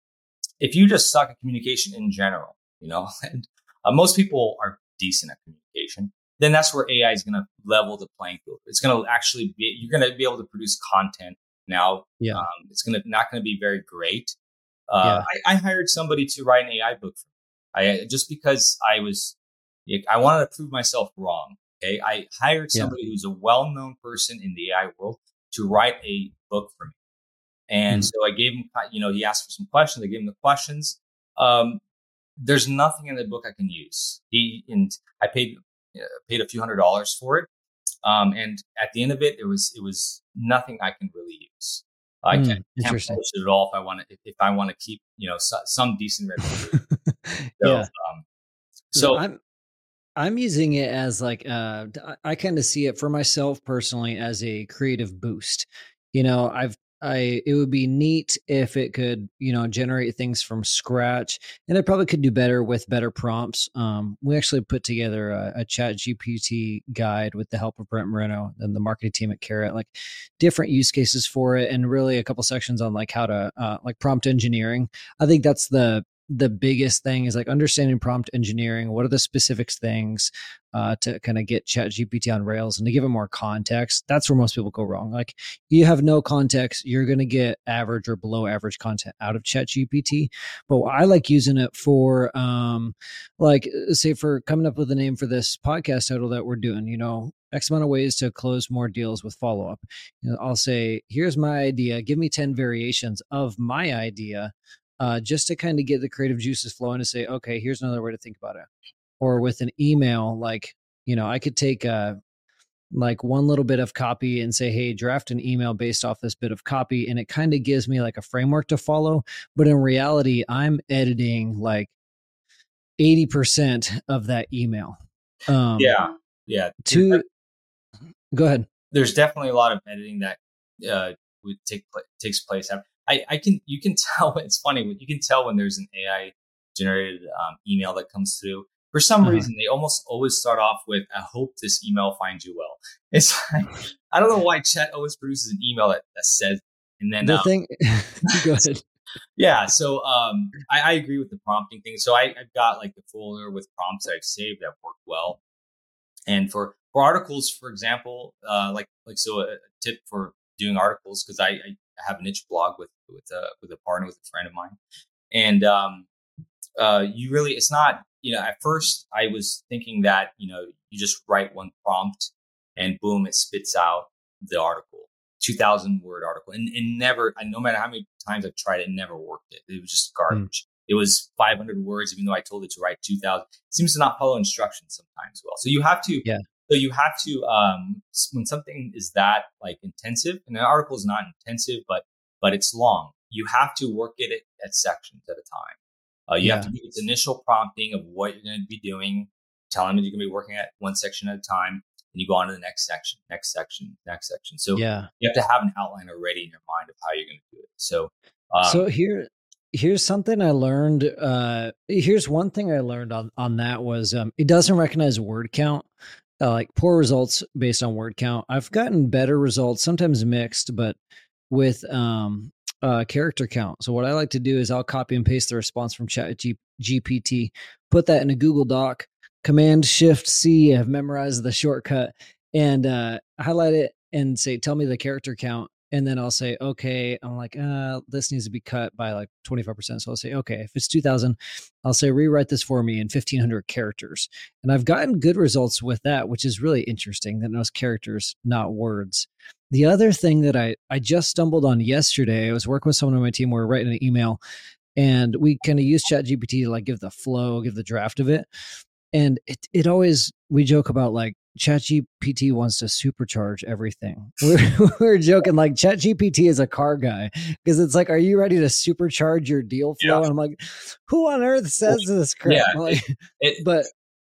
if you just suck at communication in general, you know, and uh, most people are decent at communication, then that's where AI is going to level the playing field. It's going to actually be, you're going to be able to produce content now. Yeah. Um, it's going to not going to be very great. Uh, yeah. I, I, hired somebody to write an AI book for me. I just because I was, I wanted to prove myself wrong. Okay. I hired somebody yeah. who's a well-known person in the AI world to write a book for me. And mm-hmm. so I gave him, you know, he asked for some questions. I gave him the questions. Um, there's nothing in the book I can use. He and I paid uh, paid a few hundred dollars for it. Um, and at the end of it, it was it was nothing I can really use. I mm, can't, can't publish it at all if I want to. If, if I want to keep you know so, some decent revenue. so, yeah. Um, so I'm I'm using it as like uh, I kind of see it for myself personally as a creative boost. You know, I've I it would be neat if it could, you know, generate things from scratch, and it probably could do better with better prompts. Um, we actually put together a, a Chat GPT guide with the help of Brent Moreno and the marketing team at Carrot, like different use cases for it, and really a couple sections on like how to uh, like prompt engineering. I think that's the the biggest thing is like understanding prompt engineering. What are the specifics things uh, to kind of get Chat GPT on Rails and to give it more context? That's where most people go wrong. Like you have no context, you're going to get average or below average content out of Chat GPT. But I like using it for, um, like, uh, say, for coming up with a name for this podcast title that we're doing. You know, X amount of ways to close more deals with follow up. You know, I'll say, here's my idea. Give me 10 variations of my idea uh, just to kind of get the creative juices flowing to say, okay, here's another way to think about it. Or with an email, like, you know, I could take a, uh, like one little bit of copy and say, hey, draft an email based off this bit of copy. And it kind of gives me like a framework to follow. But in reality, I'm editing like 80% of that email. Um, yeah. Yeah. To go ahead. There's definitely a lot of editing that uh, would take takes place. I, I can you can tell it's funny you can tell when there's an AI generated um, email that comes through. For some uh-huh. reason, they almost always start off with "I hope this email finds you well." It's like, I don't know why Chat always produces an email that, that says, and then the um, thing. go ahead. Yeah, so um, I, I, agree with the prompting thing. So I, have got like the folder with prompts that I've saved that work well, and for for articles, for example, uh, like like so a tip for doing articles because I, I, have a niche blog with with a with a partner with a friend of mine, and um, uh, you really it's not you know at first I was thinking that you know you just write one prompt and boom it spits out the article 2000 word article and, and never no matter how many times I've tried it never worked it it was just hmm. garbage. Mm. It was 500 words, even though I told it to write 2000. It seems to not follow instructions sometimes well. So you have to yeah. So you have to, um, when something is that like intensive, and an article is not intensive, but but it's long. You have to work it at, at sections at a time. Uh, you yeah. have to do its initial prompting of what you're going to be doing, tell them you're going to be working at one section at a time, and you go on to the next section, next section, next section. So yeah, you have to have an outline already in your mind of how you're going to do it. So, um, so here, here's something I learned. Uh, here's one thing I learned on on that was um, it doesn't recognize word count uh, like poor results based on word count. I've gotten better results, sometimes mixed, but with um, uh, character count. So what I like to do is I'll copy and paste the response from Chat G- GPT, put that in a Google Doc, Command Shift C. I've memorized the shortcut and uh, highlight it and say, "Tell me the character count." and then I'll say, okay, I'm like, uh, this needs to be cut by like 25%. So I'll say, okay, if it's 2000, I'll say, rewrite this for me in 1500 characters. And I've gotten good results with that, which is really interesting that knows characters, not words. The other thing that I, I just stumbled on yesterday, I was working with someone on my team, we are writing an email and we kind of use chat GPT to like give the flow, give the draft of it. And it, it always, we joke about like, ChatGPT wants to supercharge everything. We're, we're joking like ChatGPT is a car guy because it's like, are you ready to supercharge your deal flow? Yeah. And I'm like, who on earth says this crap? Yeah, like, it, it, but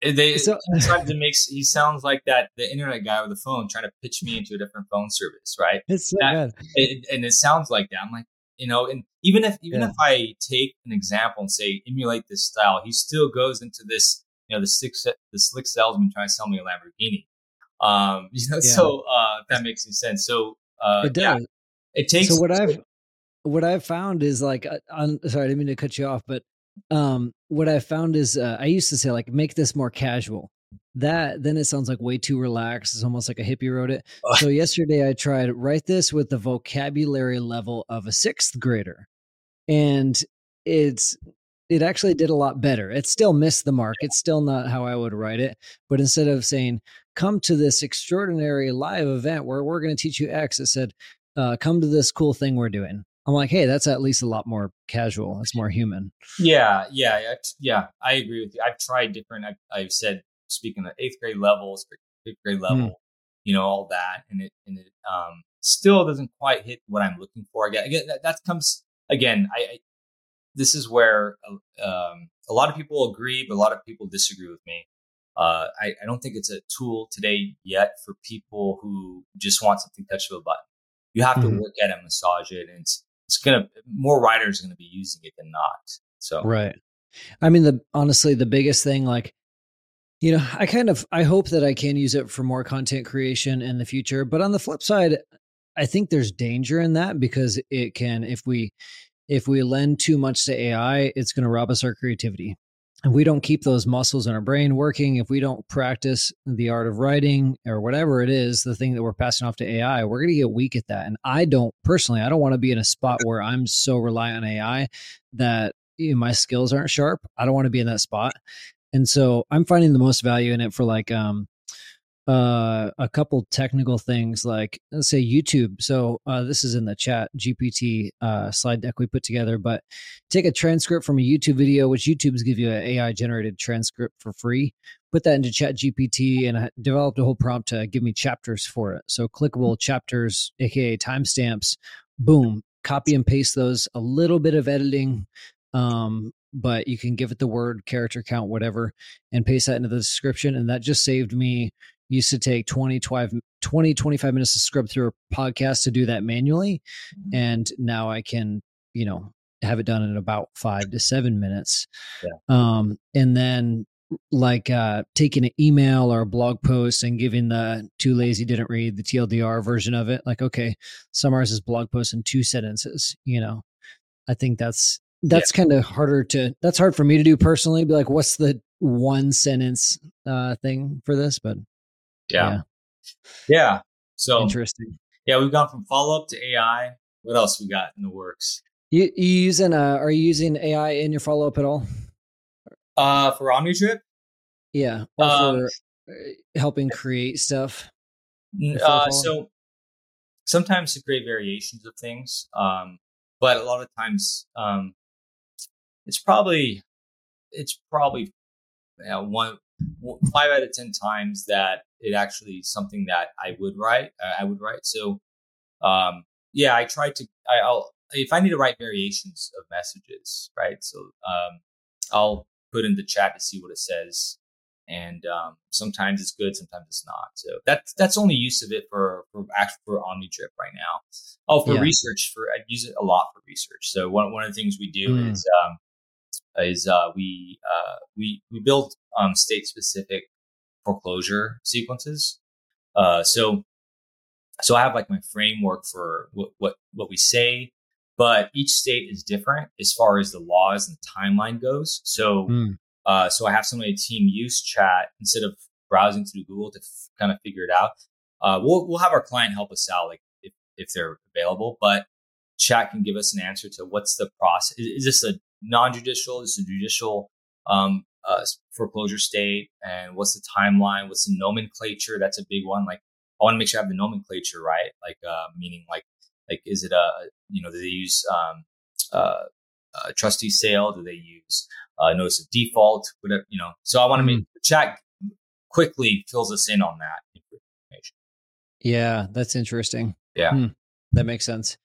they so, sometimes it makes he sounds like that the internet guy with the phone trying to pitch me into a different phone service, right? It's so that, it, and it sounds like that. I'm like, you know, and even if even yeah. if I take an example and say emulate this style, he still goes into this you know, the slick, the slick salesman trying to sell me a Lamborghini. Um, you know, Yeah. so uh, that makes any sense. So uh, it yeah, it takes. so what I've what I've found is like uh, on sorry, I didn't mean to cut you off, but um what I found is uh, I used to say like make this more casual. That then it sounds like way too relaxed. It's almost like a hippie wrote it. Ugh. So yesterday I tried write this with the vocabulary level of a sixth grader, and it's it actually did a lot better. It still missed the mark. It's still not how I would write it, but instead of saying come to this extraordinary live event where we're going to teach you X, it said uh, come to this cool thing we're doing. I'm like, hey, that's at least a lot more casual. That's more human. Yeah, yeah, yeah. I agree with you. I've tried different. I've, I've said speaking of eighth grade levels, fifth grade level, you know, all that, and it and it um still doesn't quite hit what I'm looking for. Again, again that, that comes again. I, I this is where uh, um, a lot of people agree, but a lot of people disagree with me. Uh, I, I don't think it's a tool today yet for people who just want something touch of a button. You have Mhm. to work at it, massage it, and it's it's gonna more writers are gonna be using it than not. So Right. I mean, the honestly, the biggest thing, like, you know, I kind of I hope that I can use it for more content creation in the future. But on the flip side, I think there's danger in that because it can, if we if we lend too much to AI, it's going to rob us our creativity. If we don't keep those muscles in our brain working, if we don't practice the art of writing or whatever it is, the thing that we're passing off to AI, we're going to get weak at that. And I don't personally, I don't want to be in a spot where I'm so reliant on AI that you know, my skills aren't sharp. I don't want to be in that spot. And so I'm finding the most value in it for like um uh a couple technical things like let's say YouTube. So uh this is in the chat GPT uh slide deck we put together, but take a transcript from a YouTube video, which YouTube's give you an AI generated transcript for free. Put that into Chat GPT and I developed a whole prompt to give me chapters for it. So clickable chapters, aka timestamps, boom, copy and paste those, a little bit of editing. Um, but you can give it the word, character count, whatever, and paste that into the description. And that just saved me used to take 20 25, 20 25 minutes to scrub through a podcast to do that manually. And now i can you know have it done in about five to seven minutes. Yeah. um and then like uh taking an email or a blog post and giving the too lazy didn't read the tldr version of it like okay summarize this blog post in two sentences you know? I think that's that's kind of harder to that's hard for me to do personally be like what's the one sentence uh thing for this? But yeah, yeah. So interesting yeah, we've gone from follow up to AI. What else we got in the works? you you using uh are you using ai in your follow-up at all Uh, for OmniDrip, yeah Um, for uh, helping create stuff Uh, so sometimes to create variations of things, um, but a lot of times um, it's probably it's probably you know, one one- five out of ten times that it actually is something that I would write. Uh, I would write. So um, yeah, I try to. I, I'll if I need to write variations of messages, right? So um, I'll put in the chat to see what it says and um, sometimes it's good, sometimes it's not. So that's that's only use of it for for actually for OmniDrip right now. Oh, for Yeah. research, for I use it a lot for research. So one one of the things we do Mm. is um, is uh, we uh, we we build um, state specific foreclosure sequences. Uh, so so I have like my framework for what what what we say, but each state is different as far as the laws and the timeline goes. So Mm. uh, so I have some of the team use chat instead of browsing through Google to f- kind of figure it out. Uh, we'll we'll have our client help us out, like if if they're available, but chat can give us an answer to what's the process. Is, is this a non-judicial? Is this a judicial um, uh, foreclosure state? And what's the timeline? What's the nomenclature? That's a big one. Like I want to make sure I have the nomenclature right. Like uh, meaning like like is it a you know do they use um, uh, a trustee sale? Do they use uh, notice of default? Whatever you know. So I want to make the chat quickly fills us in on that information. yeah that's interesting Yeah. Hmm. that makes sense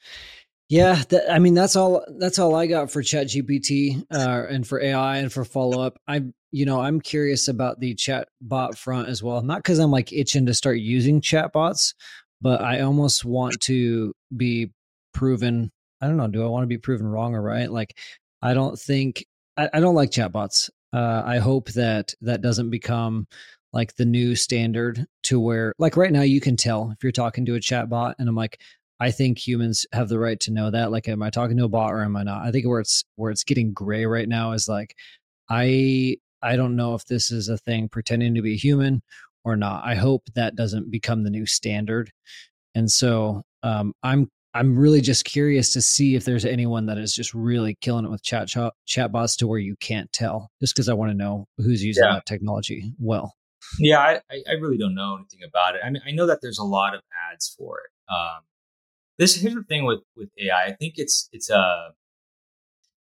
yeah i mean that's all that's all i got for chat gpt uh, and for ai and for follow-up. I you know i'm curious about the chat bot front as well. Not because i'm like itching to start using chat bots but i almost want to be proven i don't know do i want to be proven wrong or right? Like i don't think i, I don't like chatbots. Uh, i hope that that doesn't become like the new standard to where like right now you can tell if you're talking to a chat bot and I'm like I think humans have the right to know that like am I talking to a bot or am I not? I think where it's where it's getting gray right now is like I I don't know if this is a thing pretending to be a human or not. I hope that doesn't become the new standard. And so um, I'm I'm really just curious to see if there's anyone that is just really killing it with chat chat bots to where you can't tell. Just because I want to know who's using yeah. that technology well. Yeah, I, I really don't know anything about it. I mean, I know that there's a lot of ads for it. Um, this here's the thing with with AI. I think it's it's a uh,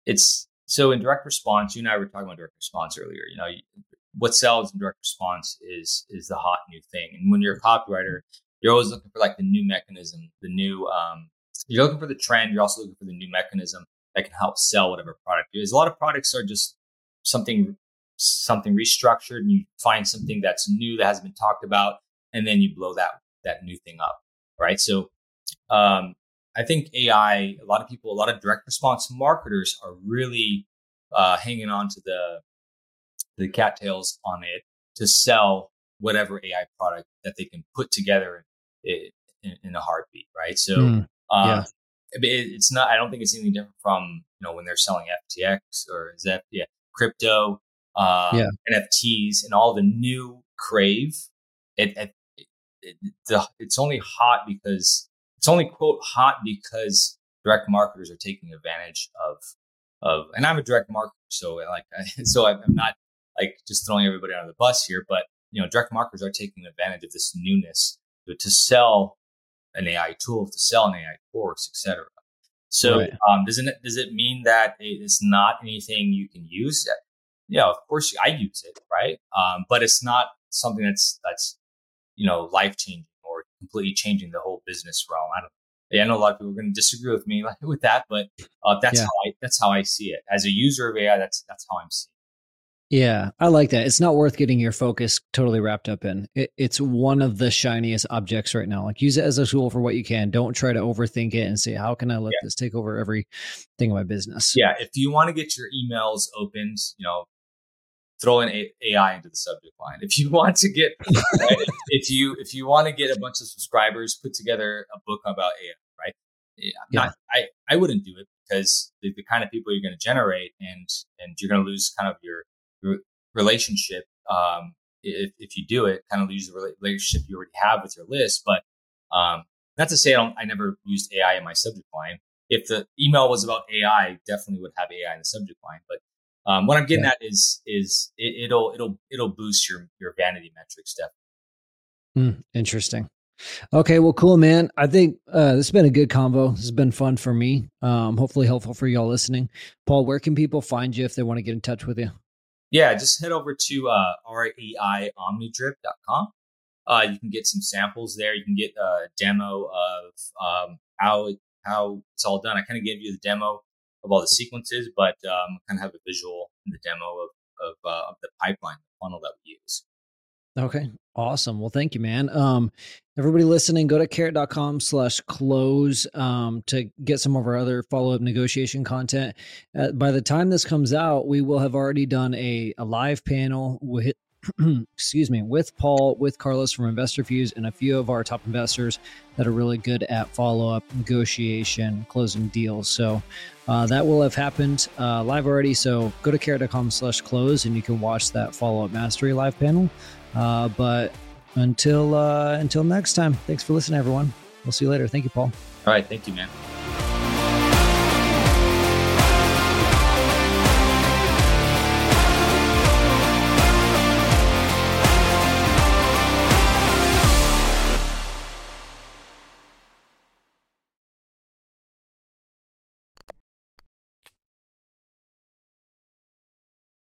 it's so in direct response. You and I were talking about direct response earlier. You know, what sells in direct response is is the hot new thing. And when you're a copywriter, you're always looking for like the new mechanism, the new. Um, you're looking for the trend. You're also looking for the new mechanism that can help sell whatever product. Because a lot of products are just something something restructured, and you find something that's new that hasn't been talked about, and then you blow that that new thing up, right? So, um, I think AI. A lot of people, a lot of direct response marketers are really uh, hanging on to the the cattails on it to sell whatever AI product that they can put together in, in, in a heartbeat, right? So, mm, yeah. it, it's not. I don't think it's anything different from you know when they're selling FTX or ZEP, yeah, crypto, uh, yeah. NFTs, and all the new crave. It, it, it the, it's only hot because it's only quote hot because direct marketers are taking advantage of of, and I'm a direct marketer, so like, so I'm not like just throwing everybody on the bus here, but you know, direct marketers are taking advantage of this newness to, to sell an AI tool, to sell an AI course, etc. So, right. um, does it does it mean that it's not anything you can use? Yeah, of course I use it, right? Um, but it's not something that's that's you know life changing completely changing the whole business realm. I don't. Yeah, I know a lot of people are going to disagree with me with that, but uh, that's yeah. how I that's how I see it as a user of AI. That's that's how I'm seeing. Yeah, I like that. It's not worth getting your focus totally wrapped up in. It, it's one of the shiniest objects right now. Like use it as a tool for what you can. Don't try to overthink it and say, "How can I let yeah. this take over every thing in my business?" Yeah, if you want to get your emails opened, you know, throw an AI into the subject line. If you want to get, right, if you if you want to get a bunch of subscribers, put together a book about AI. Right? Yeah, not, I I wouldn't do it because the, the kind of people you're going to generate and and you're going to lose kind of your relationship um, if, if you do it kind of lose the relationship you already have with your list but um, not to say I, don't, I never used ai in my subject line if the email was about ai definitely would have ai in the subject line but um, what i'm getting yeah. at is is it, will it'll it'll boost your your vanity metrics definitely mm, interesting Okay, well, cool, man. I think uh, this has been a good convo. This has been fun for me. Um, hopefully helpful for y'all listening. Paul, where can people find you if they want to get in touch with you? yeah, just head over to uh, reiomnidrip.com. Uh, you can get some samples there. You can get a demo of um, how it, how it's all done. I kind of gave you the demo of all the sequences, but um, kind of have a visual in the demo of of, uh, of the pipeline, the funnel that we use. Okay. Awesome. Well, thank you, man. Um, everybody listening, go to carrot.com slash close um, to get some of our other follow up negotiation content. Uh, by the time this comes out, we will have already done a, a live panel with excuse me, with Paul, with Carlos from InvestorFuse, and a few of our top investors that are really good at follow up negotiation, closing deals. So uh, that will have happened uh, live already. So go to carrot.com slash close and you can watch that follow up mastery live panel. Uh, but until uh, until next time, thanks for listening, everyone. We'll see you later. Thank you, Paul. All right. Thank you, man.